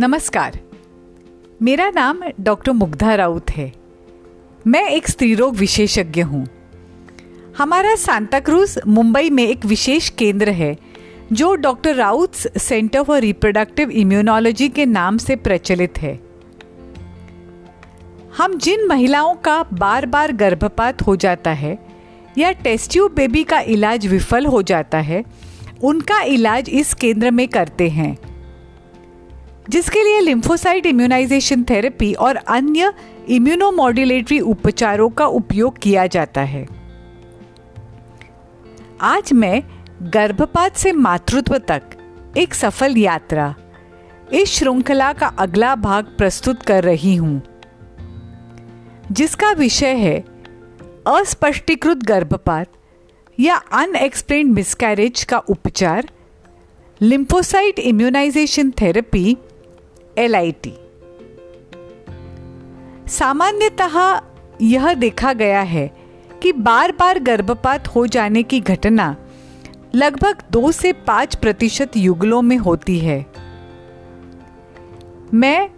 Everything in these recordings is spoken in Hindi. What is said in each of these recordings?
नमस्कार। मेरा नाम डॉक्टर मुग्धा राउत है। मैं एक स्त्री रोग विशेषज्ञ हूँ। हमारा सांता क्रूज मुंबई में एक विशेष केंद्र है, जो doctor Raut centre for reproductive immunology के नाम से प्रचलित है। हम जिन महिलाओं का बार बार गर्भपात हो जाता है, या टेस्ट ट्यूब बेबी का इलाज विफल हो जाता है, उनका इलाज इस केंद्र में करते हैं। जिसके लिए लिम्फोसाइट इम्यूनाइजेशन थेरेपी और अन्य इम्यूनोमॉड्यूलेटरी उपचारों का उपयोग किया जाता है। आज मैं गर्भपात से मातृत्व तक एक सफल यात्रा, इस श्रृंखला का अगला भाग प्रस्तुत कर रही हूँ, जिसका विषय है अस्पष्टीकृत गर्भपात या अनएक्सप्लेन्ड मिसकैरेज का उपचार लिम्फोसाइट इम्यूनाइजेशन थेरेपी एल सामान्यतः यह देखा गया है कि बार बार गर्भपात हो जाने की घटना लगभग दो से पाँच प्रतिशत युगलों में होती है। मैं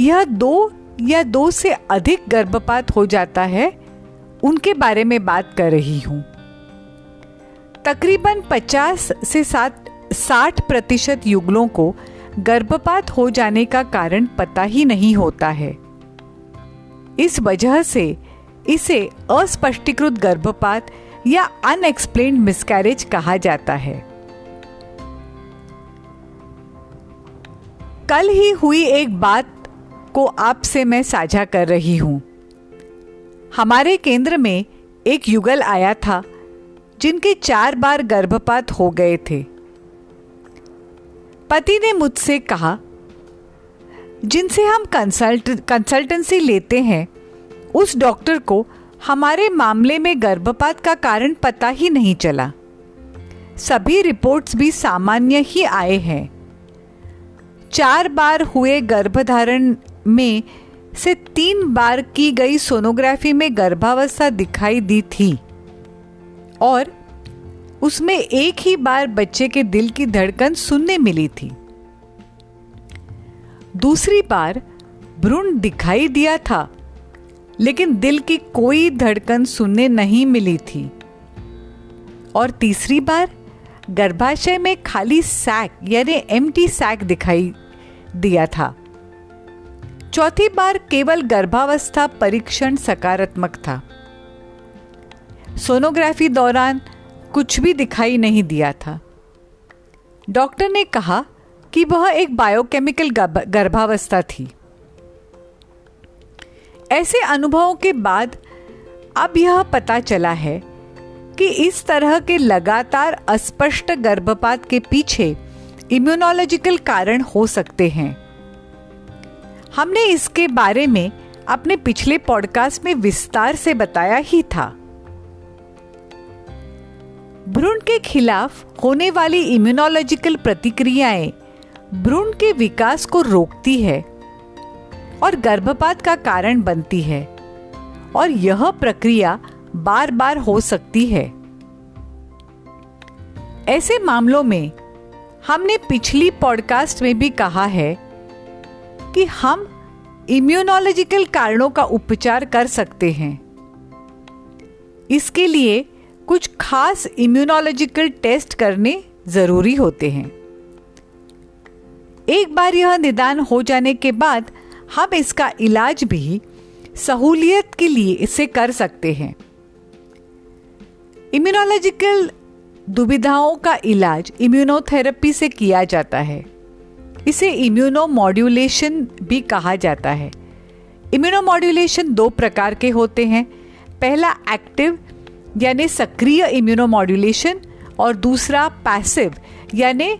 यह दो या दो से अधिक गर्भपात हो जाता है, उनके बारे में बात कर रही हूँ। तकरीबन 50 से 60 प्रतिशत युगलों को गर्भपात हो जाने का कारण पता ही नहीं होता है। इस वजह से इसे अस्पष्टीकृत गर्भपात या अनएक्सप्लेन मिसकैरेज कहा जाता है। कल ही हुई एक बात को आपसे मैं साझा कर रही हूँ। हमारे केंद्र में एक युगल आया था, जिनके चार बार गर्भपात हो गए थे। पति ने मुझसे कहा, जिनसे हम कंसल्ट कंसल्टेंसी लेते हैं, उस डॉक्टर को हमारे मामले में गर्भपात का कारण पता ही नहीं चला। सभी रिपोर्ट्स भी सामान्य ही आए हैं। चार बार हुए गर्भधारण में से तीन बार की गई सोनोग्राफी में गर्भावस्था दिखाई दी थी और उसमें एक ही बार बच्चे के दिल की धड़कन सुनने मिली थी। दूसरी बार भ्रूण दिखाई दिया था, लेकिन दिल की कोई धड़कन सुनने नहीं मिली थी। और तीसरी बार गर्भाशय में खाली सैक यानी एम्प्टी सैक दिखाई दिया था। चौथी बार केवल गर्भावस्था परीक्षण सकारात्मक था। सोनोग्राफी दौरान कुछ भी दिखाई नहीं दिया था। डॉक्टर ने कहा कि वह एक बायोकेमिकल गर्भावस्था थी। ऐसे अनुभवों के बाद अब यह पता चला है कि इस तरह के लगातार अस्पष्ट गर्भपात के पीछे इम्यूनोलॉजिकल कारण हो सकते हैं। हमने इसके बारे में अपने पिछले पॉडकास्ट में विस्तार से बताया ही था। भ्रूण के खिलाफ होने वाली इम्यूनोलॉजिकल प्रतिक्रियाएँ भ्रूण के विकास को रोकती है और गर्भपात का कारण बनती है और यह प्रक्रिया बार बार हो सकती है। ऐसे मामलों में हमने पिछली पॉडकास्ट में भी कहा है कि हम इम्यूनोलॉजिकल कारणों का उपचार कर सकते हैं। इसके लिए कुछ खास इम्यूनोलॉजिकल टेस्ट करने ज़रूरी होते हैं। एक बार यह निदान हो जाने के बाद हम इसका इलाज भी सहूलियत के लिए इसे कर सकते हैं। इम्यूनोलॉजिकल दुविधाओं का इलाज इम्यूनोथेरेपी से किया जाता है। इसे इम्यूनोमॉड्यूलेशन भी कहा जाता है। इम्यूनोमॉड्यूलेशन दो प्रकार के होते हैं। पहला एक्टिव यानी सक्रिय इम्यूनोमॉड्यूलेशन और दूसरा पैसिव यानी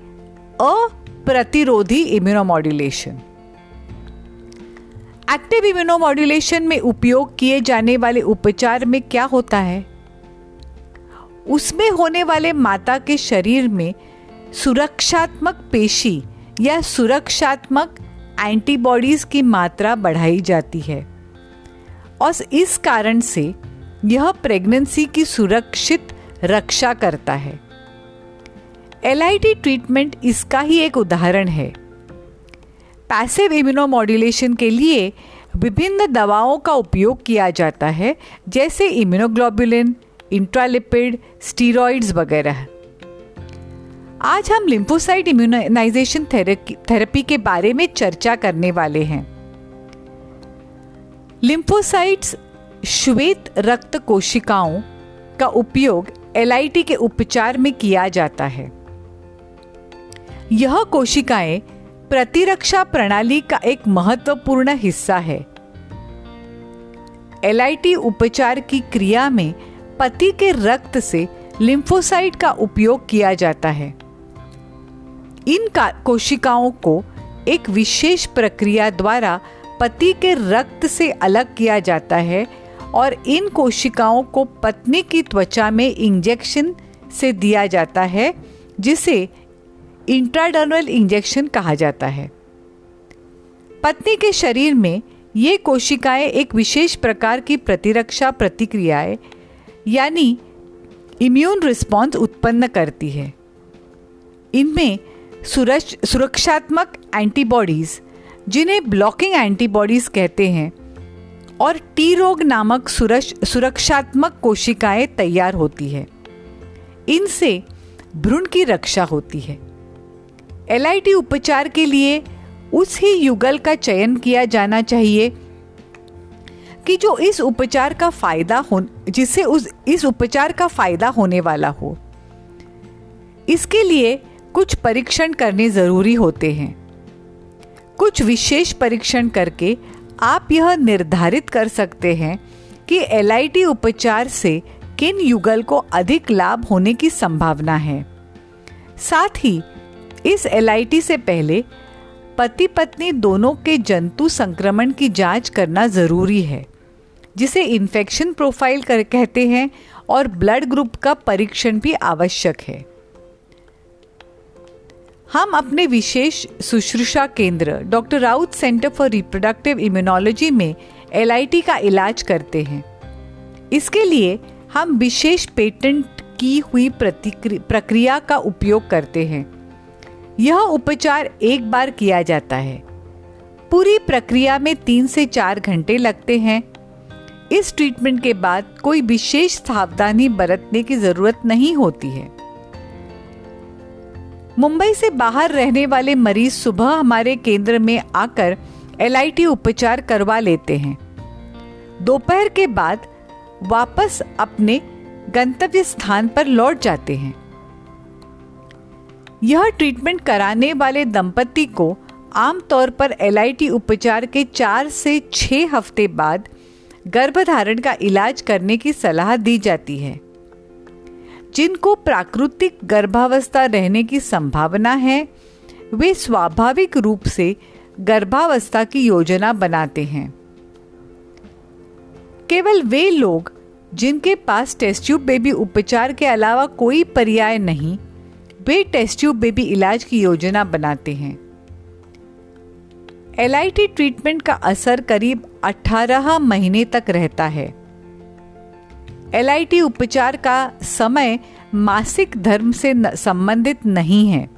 अप्रतिरोधी इम्यूनोमॉड्यूलेशन एक्टिव इम्यूनोमॉड्यूलेशन में उपयोग किए जाने वाले उपचार में क्या होता है? उसमें होने वाले माता के शरीर में सुरक्षात्मक पेशी या सुरक्षात्मक एंटीबॉडीज की मात्रा बढ़ाई जाती है। और इस कारण से यह प्रेगनेंसी की सुरक्षित रक्षा करता है। एल ट्रीटमेंट इसका ही एक उदाहरण है। पैसिव इम्यूनोमॉड्यूलेशन के लिए विभिन्न दवाओं का उपयोग किया जाता है, जैसे इम्यूनोग्लोबुलिन इंट्रालिपिड स्टीरॉइड्स वगैरह। आज हम लिम्फोसाइट इम्यूनाइजेशन थेरेपी के बारे में चर्चा करने वाले हैं। लिम्फोसाइट्स श्वेत रक्त कोशिकाओं का उपयोग एलआईटी के उपचार में किया जाता है। यह कोशिकाएँ प्रतिरक्षा प्रणाली का एक महत्वपूर्ण हिस्सा है। एलआईटी उपचार की क्रिया में पति के रक्त से लिम्फोसाइट का उपयोग किया जाता है। इन कोशिकाओं को एक विशेष प्रक्रिया द्वारा पति के रक्त से अलग किया जाता है और इन कोशिकाओं को पत्नी की त्वचा में इंजेक्शन से दिया जाता है, जिसे इंट्राडर्नल इंजेक्शन कहा जाता है। पत्नी के शरीर में ये कोशिकाएँ एक विशेष प्रकार की प्रतिरक्षा प्रतिक्रियाएँ, यानी इम्यून रिस्पॉन्स उत्पन्न करती है। इनमें सुरक्षात्मक एंटीबॉडीज जिन्हें ब्लॉकिंग एंटीबॉडीज कहते हैं और टी रोग नामक सुरक्षात्मक कोशिकाएँ तैयार होती है। इनसे भ्रूण की रक्षा होती है। एलआईटी उपचार के लिए उस ही युगल का चयन किया जाना चाहिए कि जो इस उपचार का फ़ायदा हो जिससे उस, इस उपचार का फ़ायदा होने वाला हो। इसके लिए कुछ परीक्षण करने ज़रूरी होते हैं। कुछ विशेष परीक्षण करके आप यह निर्धारित कर सकते हैं कि एलआईटी उपचार से किन युगल को अधिक लाभ होने की संभावना है। साथ ही, इस एलआईटी से पहले पति पत्नी दोनों के जंतु संक्रमण की जाँच करना ज़रूरी है, जिसे इन्फेक्शन प्रोफ़ाइल कर, कहते हैं, और ब्लड ग्रुप का परीक्षण भी आवश्यक है। हम अपने विशेष शुश्रूषा केंद्र, doctor Raut centre for reproductive immunology में एलआईटी का इलाज करते हैं। इसके लिए हम विशेष पेटेंट की हुई प्रक्रिया का उपयोग करते हैं। यह उपचार एक बार किया जाता है। पूरी प्रक्रिया में तीन से चार घंटे लगते हैं। इस ट्रीटमेंट के बाद कोई विशेष सावधानी बरतने की ज़रूरत नहीं होती है। मुंबई से बाहर रहने वाले मरीज़ सुबह हमारे केंद्र में आकर एल उपचार करवा लेते हैं। दोपहर के बाद वापस अपने गंतव्य स्थान पर लौट जाते हैं। यह ट्रीटमेंट कराने वाले दंपति को आमतौर पर एल उपचार के चार से छह हफ़्ते बाद गर्भधारण का इलाज करने की सलाह दी जाती है। जिनको प्राकृतिक गर्भावस्था रहने की संभावना है, वे स्वाभाविक रूप से गर्भावस्था की योजना बनाते हैं। केवल वे लोग, जिनके पास टेस्ट ट्यूब बेबी उपचार के अलावा कोई पर्याय नहीं, वे टेस्ट ट्यूब बेबी इलाज की योजना बनाते हैं। एल ट्रीटमेंट का असर करीब 18 महीने तक रहता है। एलआईटी उपचार का समय मासिक धर्म से संबंधित नहीं है।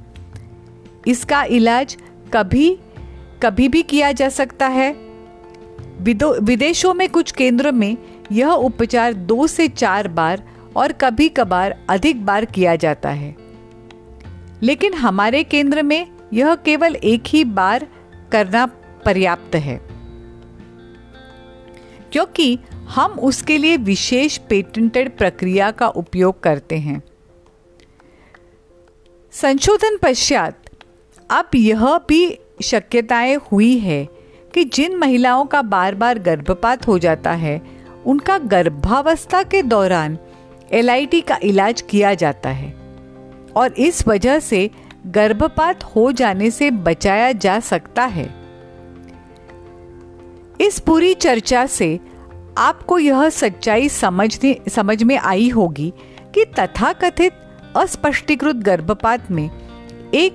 इसका इलाज कभी कभी भी किया जा सकता है। विदेशों में कुछ केंद्रों में यह उपचार दो से चार बार और कभी कभार अधिक बार किया जाता है। लेकिन हमारे केंद्र में यह केवल एक ही बार करना पर्याप्त है। क्योंकि हम उसके लिए विशेष पेटेंटेड प्रक्रिया का उपयोग करते हैं। संशोधन पश्चात, अब यह भी शक्यताएँ हुई है कि जिन महिलाओं का बार बार गर्भपात हो जाता है, उनका गर्भावस्था के दौरान एलआईटी का इलाज किया जाता है और इस वजह से गर्भपात हो जाने से बचाया जा सकता है। इस पूरी चर्चा से आपको यह सच्चाई समझने, समझ में आई होगी कि तथाकथित अस्पष्टीकृत गर्भपात में एक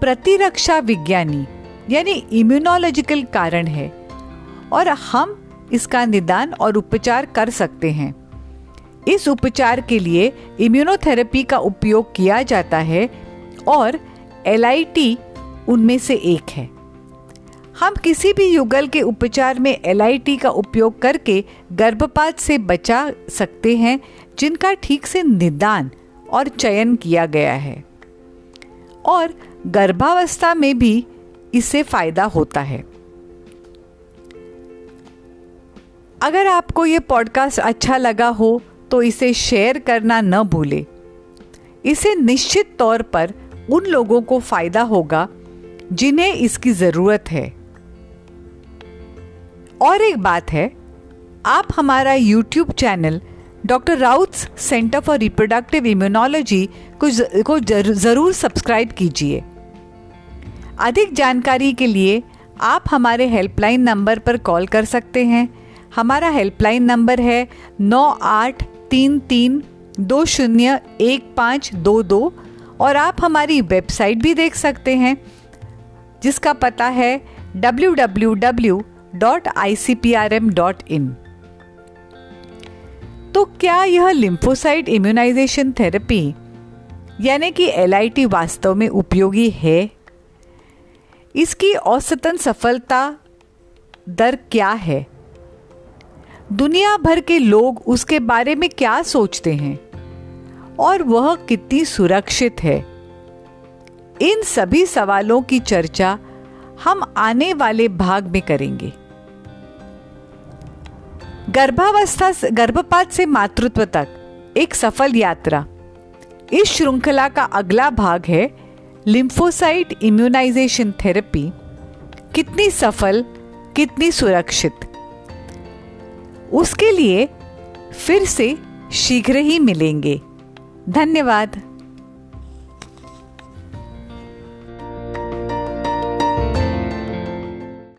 प्रतिरक्षा विज्ञानी, यानी इम्यूनोलॉजिकल कारण है और हम इसका निदान और उपचार कर सकते हैं। इस उपचार के लिए इम्यूनोथेरेपी का उपयोग किया जाता है और LIT उनमें से एक है। हम किसी भी युगल के उपचार में एलआईटी का उपयोग करके गर्भपात से बचा सकते हैं, जिनका ठीक से निदान और चयन किया गया है। और गर्भावस्था में भी इससे फ़ायदा होता है। अगर आपको ये पॉडकास्ट अच्छा लगा हो तो इसे शेयर करना न भूले। इसे निश्चित तौर पर उन लोगों को फ़ायदा होगा जिन्हें इसकी ज़रूरत है। और एक बात है, आप हमारा YouTube channel doctor Raut centre for reproductive immunology को को ज़रूर सब्सक्राइब कीजिए। अधिक जानकारी के लिए आप हमारे हेल्पलाइन नंबर पर कॉल कर सकते हैं। हमारा हेल्पलाइन नंबर है नौ आठ तीन तीन दो शून्य एक पाँच दो दो और आप हमारी वेबसाइट भी देख सकते हैं, जिसका पता है W W W dot I C P R M dot in तो क्या यह लिम्फोसाइट इम्यूनाइजेशन थेरेपी यानी कि LIT वास्तव में उपयोगी है? इसकी औसतन सफलता दर क्या है? दुनिया भर के लोग उसके बारे में क्या सोचते हैं? और वह कितनी सुरक्षित है? इन सभी सवालों की चर्चा हम आने वाले भाग में करेंगे। गर्भावस्था गर्भपात से मातृत्व तक एक सफल यात्रा। इस श्रृंखला का अगला भाग है लिम्फोसाइट इम्यूनाइजेशन थेरेपी। कितनी सफल, कितनी सुरक्षित। उसके लिए फिर से शीघ्र ही मिलेंगे। धन्यवाद।